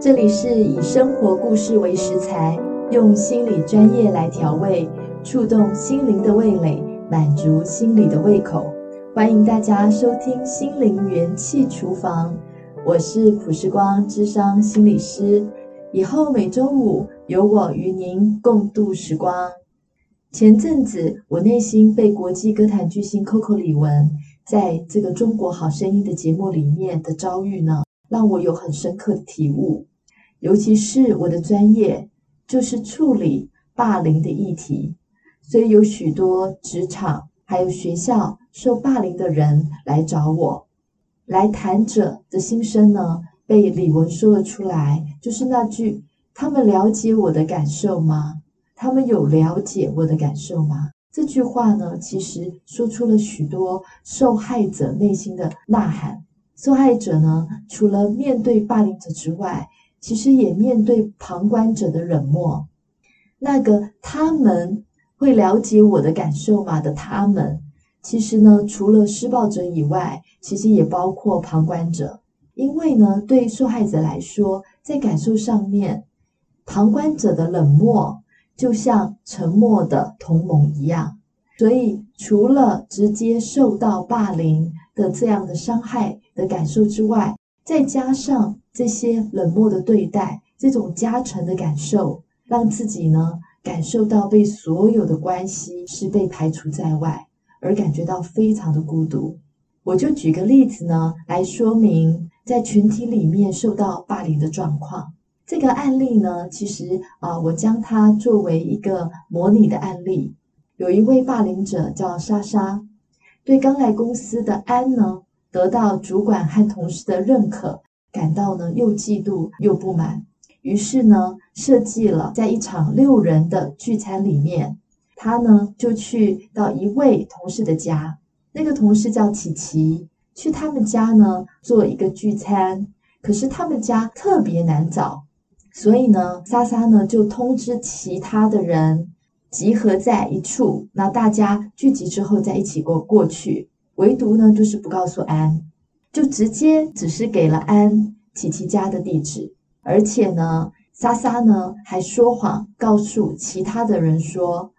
这里是以生活故事为食材，用心理专业来调味，触动心灵的味蕾，满足心理的胃口。欢迎大家收听心灵元气厨房，我是普世光，智商心理师。以后每周五有我与您共度时光。前阵子，我内心被国际歌坛巨星 Coco 李玟在这个《中国好声音》的节目里面的遭遇呢，让我有很深刻的体悟。尤其是我的专业就是处理霸凌的议题，所以有许多职场还有学校受霸凌的人来找我，来谈者的心声呢，被李玟说了出来，就是那句：“他们了解我的感受吗？他们有了解我的感受吗？”这句话呢，其实说出了许多受害者内心的呐喊。受害者呢，除了面对霸凌者之外，其实也面对旁观者的冷漠，那个他们会了解我的感受吗的他们，其实呢，除了施暴者以外，其实也包括旁观者。因为呢，对受害者来说，在感受上面，旁观者的冷漠就像沉默的同盟一样。所以，除了直接受到霸凌的这样的伤害的感受之外，再加上这些冷漠的对待，这种加成的感受，让自己呢感受到被所有的关系是被排除在外，而感觉到非常的孤独。我就举个例子呢，来说明在群体里面受到霸凌的状况。这个案例呢，其实啊，我将它作为一个模拟的案例。有一位霸凌者叫莎莎，对刚来公司的安呢，得到主管和同事的认可，感到呢又嫉妒又不满，于是呢设计了在一场六人的聚餐里面，他呢就去到一位同事的家，那个同事叫琪琪，去他们家呢做一个聚餐，可是他们家特别难找，所以呢莎莎呢就通知其他的人集合在一处，那大家聚集之后再一起过过去。唯独呢，就是不告诉安，就直接只是给了安琪琪家的地址，而且呢，莎莎呢还说谎告诉其他的人说，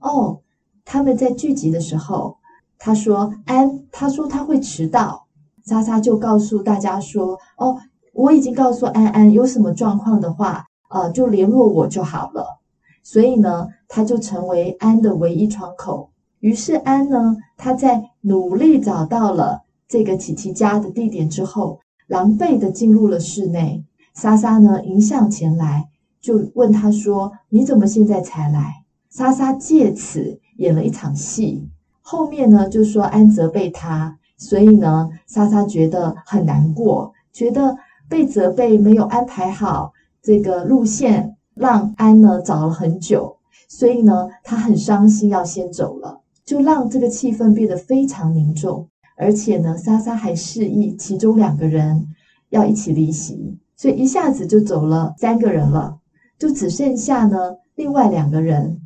哦，他们在聚集的时候，他说安，他说他会迟到，莎莎就告诉大家说，哦，我已经告诉安安，有什么状况的话，呃，就联络我就好了，所以呢，他就成为安的唯一窗口。于是安呢，他在努力找到了这个琪琪家的地点之后，狼狈地进入了室内。莎莎呢迎向前来，就问他说：“你怎么现在才来？”莎莎借此演了一场戏。后面呢就说安责备他，所以呢莎莎觉得很难过，觉得被责备没有安排好这个路线，让安呢找了很久，所以呢他很伤心，要先走了。就让这个气氛变得非常凝重，而且呢，莎莎还示意其中两个人要一起离席，所以一下子就走了三个人了，就只剩下呢另外两个人。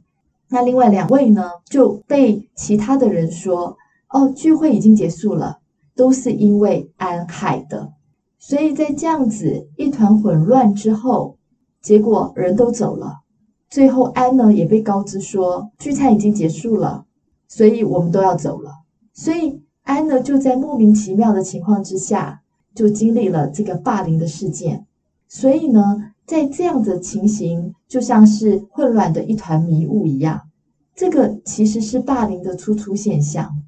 那另外两位呢就被其他的人说：“哦，聚会已经结束了，都是因为安害的。”所以在这样子一团混乱之后，结果人都走了，最后安呢也被告知说聚餐已经结束了。所以我们都要走了，所以安呢就在莫名其妙的情况之下，就经历了这个霸凌的事件。所以呢，在这样的情形，就像是混乱的一团迷雾一样。这个其实是霸凌的突出现象，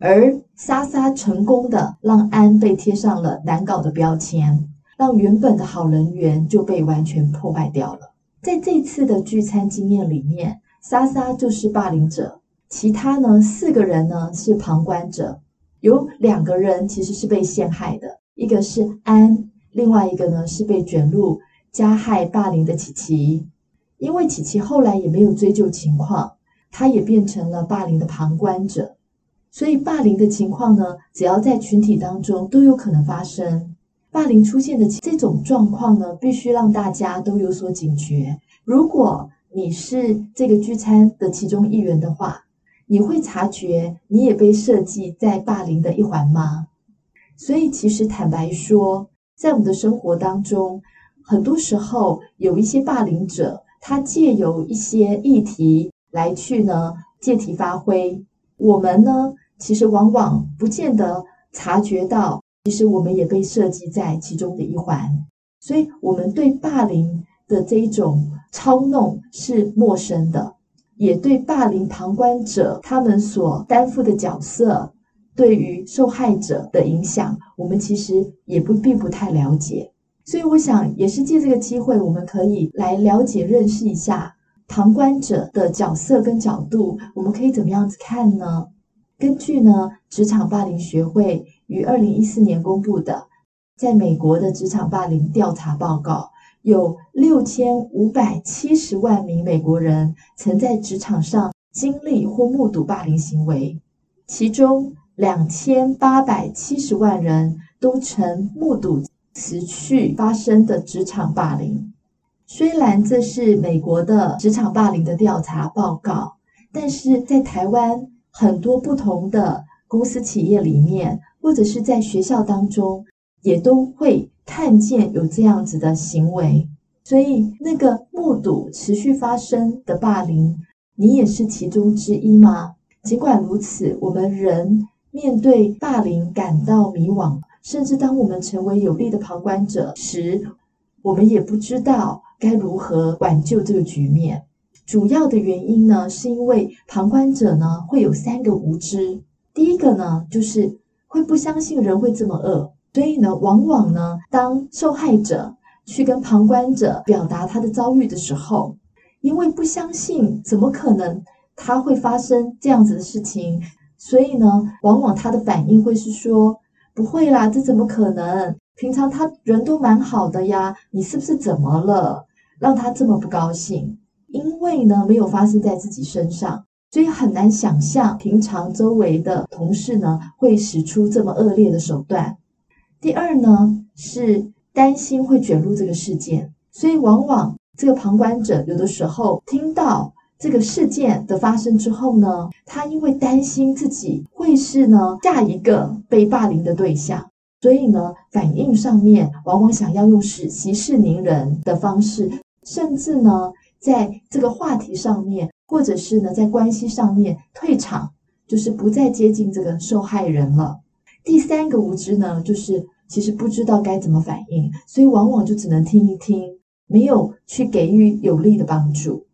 而莎莎成功的让安被贴上了难搞的标签，让原本的好人缘就被完全破坏掉了。在这次的聚餐经验里面，莎莎就是霸凌者。其他呢，四个人呢是旁观者，有两个人其实是被陷害的，一个是安，另外一个呢是被卷入加害霸凌的琪琪。因为琪琪后来也没有追究情况，他也变成了霸凌的旁观者。所以霸凌的情况呢，只要在群体当中都有可能发生。霸凌出现的这种状况呢，必须让大家都有所警觉。如果你是这个聚餐的其中一员的话，你会察觉你也被设计在霸凌的一环吗？所以，其实坦白说，在我们的生活当中，很多时候有一些霸凌者，他借由一些议题来去呢借题发挥，我们呢其实往往不见得察觉到，其实我们也被设计在其中的一环，所以我们对霸凌的这一种操弄是陌生的，也对霸凌旁观者他们所担负的角色，对于受害者的影响，我们其实也不并不太了解。所以我想，也是借这个机会，我们可以来了解、认识一下旁观者的角色跟角度。我们可以怎么样子看呢？根据呢，职场霸凌学会于二零一四年公布的，在美国的职场霸凌调查报告，有六千五百七十万名美国人曾在职场上经历或目睹霸凌行为，其中两千八百七十万人都曾目睹。持续发生的职场霸凌，虽然这是美国的职场霸凌的调查报告，但是在台湾很多不同的公司企业里面，或者是在学校当中，也都会看见有这样子的行为。所以，那个目睹持续发生的霸凌，你也是其中之一吗？尽管如此，我们仍面对霸凌感到迷惘。甚至当我们成为有力的旁观者时，我们也不知道该如何挽救这个局面。主要的原因呢，是因为旁观者呢会有三个无知。第一个呢，就是会不相信人会这么恶，所以呢，往往呢，当受害者去跟旁观者表达他的遭遇的时候，因为不相信，怎么可能他会发生这样子的事情，所以呢，往往他的反应会是说。不会啦，这怎么可能？平常他人都蛮好的呀，你是不是怎么了，让他这么不高兴？因为呢，没有发生在自己身上，所以很难想象平常周围的同事呢会使出这么恶劣的手段。第二呢，是担心会卷入这个事件，所以往往这个旁观者有的时候听到。这个事件的发生之后呢，他因为担心自己会是呢下一个被霸凌的对象，所以呢反应上面往往想要用使息事宁人的方式，甚至呢在这个话题上面，或者是呢在关系上面退场，就是不再接近这个受害人了。第三个无知呢，就是其实不知道该怎么反应，所以往往就只能听一听，没有去给予有力的帮助。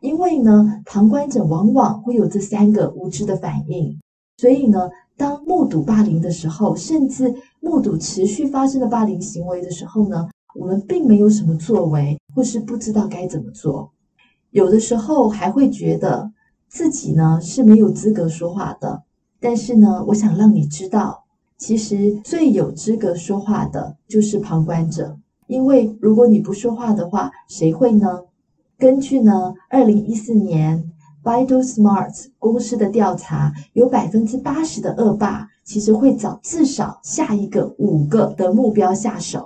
因为呢，旁观者往往会有这三个无知的反应，所以呢，当目睹霸凌的时候，甚至目睹持续发生的霸凌行为的时候呢，我们并没有什么作为，或是不知道该怎么做。有的时候还会觉得自己呢是没有资格说话的。但是呢，我想让你知道，其实最有资格说话的就是旁观者，因为如果你不说话的话，谁会呢？根据呢，二零一四年 VitalSmart 公司的调查，有百分之八十的恶霸其实会找至少下一个五个的目标下手。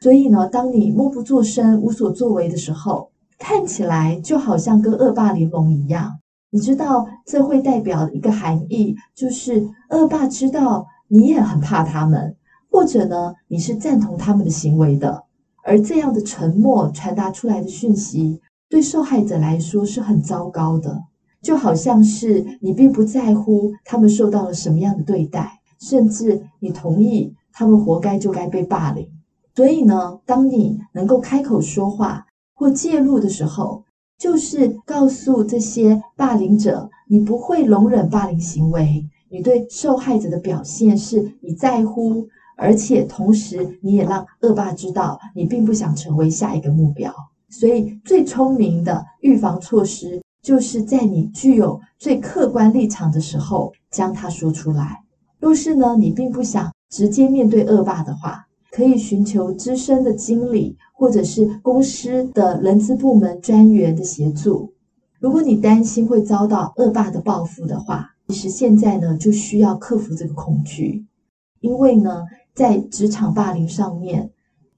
所以呢，当你默不作声、无所作为的时候，看起来就好像跟恶霸联盟一样。你知道这会代表一个含义，就是恶霸知道你也很怕他们，或者呢，你是赞同他们的行为的。而这样的沉默传达出来的讯息。对受害者来说是很糟糕的，就好像是你并不在乎他们受到了什么样的对待，甚至你同意他们活该就该被霸凌。所以呢，当你能够开口说话或介入的时候，就是告诉这些霸凌者，你不会容忍霸凌行为，你对受害者的表现是你在乎，而且同时你也让恶霸知道你并不想成为下一个目标。所以，最聪明的预防措施，就是在你具有最客观立场的时候，将它说出来。若是呢，你并不想直接面对恶霸的话，可以寻求资深的经理或者是公司的人资部门专员的协助。如果你担心会遭到恶霸的报复的话，其实现在呢，就需要克服这个恐惧，因为呢，在职场霸凌上面。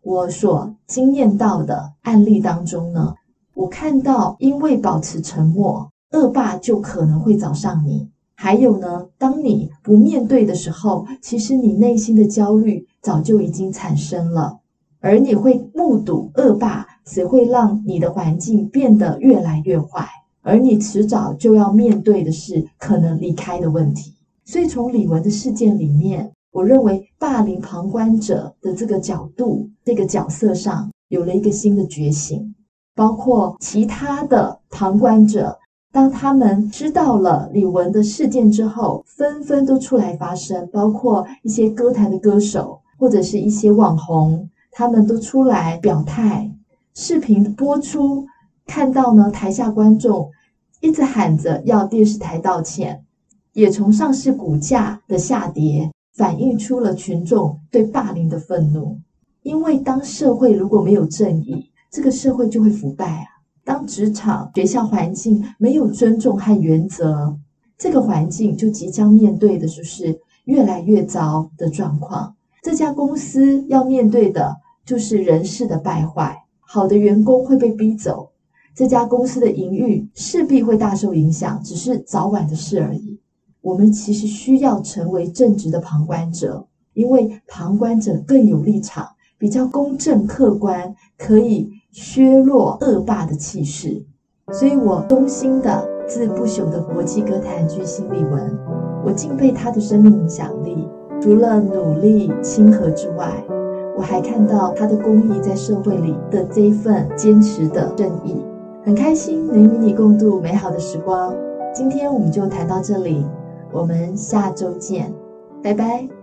我所经验到的案例当中呢，我看到因为保持沉默，恶霸就可能会找上你。还有呢，当你不面对的时候，其实你内心的焦虑早就已经产生了。而你会目睹恶霸只会让你的环境变得越来越坏，而你迟早就要面对的是可能离开的问题。所以从李玟的事件里面，我认为霸凌旁观者的这个角度、这个角色上有了一个新的觉醒，包括其他的旁观者。当他们知道了李玟的事件之后，纷纷都出来发声，包括一些歌坛的歌手或者是一些网红，他们都出来表态。视频播出，看到呢，台下观众一直喊着要电视台道歉，也从上市股价的下跌反映出了群众对霸凌的愤怒。因为当社会如果没有正义，这个社会就会腐败啊。当职场、学校环境没有尊重和原则，这个环境就即将面对的就是越来越糟的状况。这家公司要面对的就是人事的败坏，好的员工会被逼走，这家公司的营运势必会大受影响，只是早晚的事而已。我们其实需要成为正直的旁观者，因为旁观者更有立场，比较公正客观，可以。削弱恶霸的气势，所以我衷心的致不朽的国际歌坛巨星李玟，我敬佩他的生命影响力。除了努力亲和之外，我还看到他的公益在社会里的这一份坚持的正义。很开心能与你共度美好的时光，今天我们就谈到这里，我们下周见，拜拜。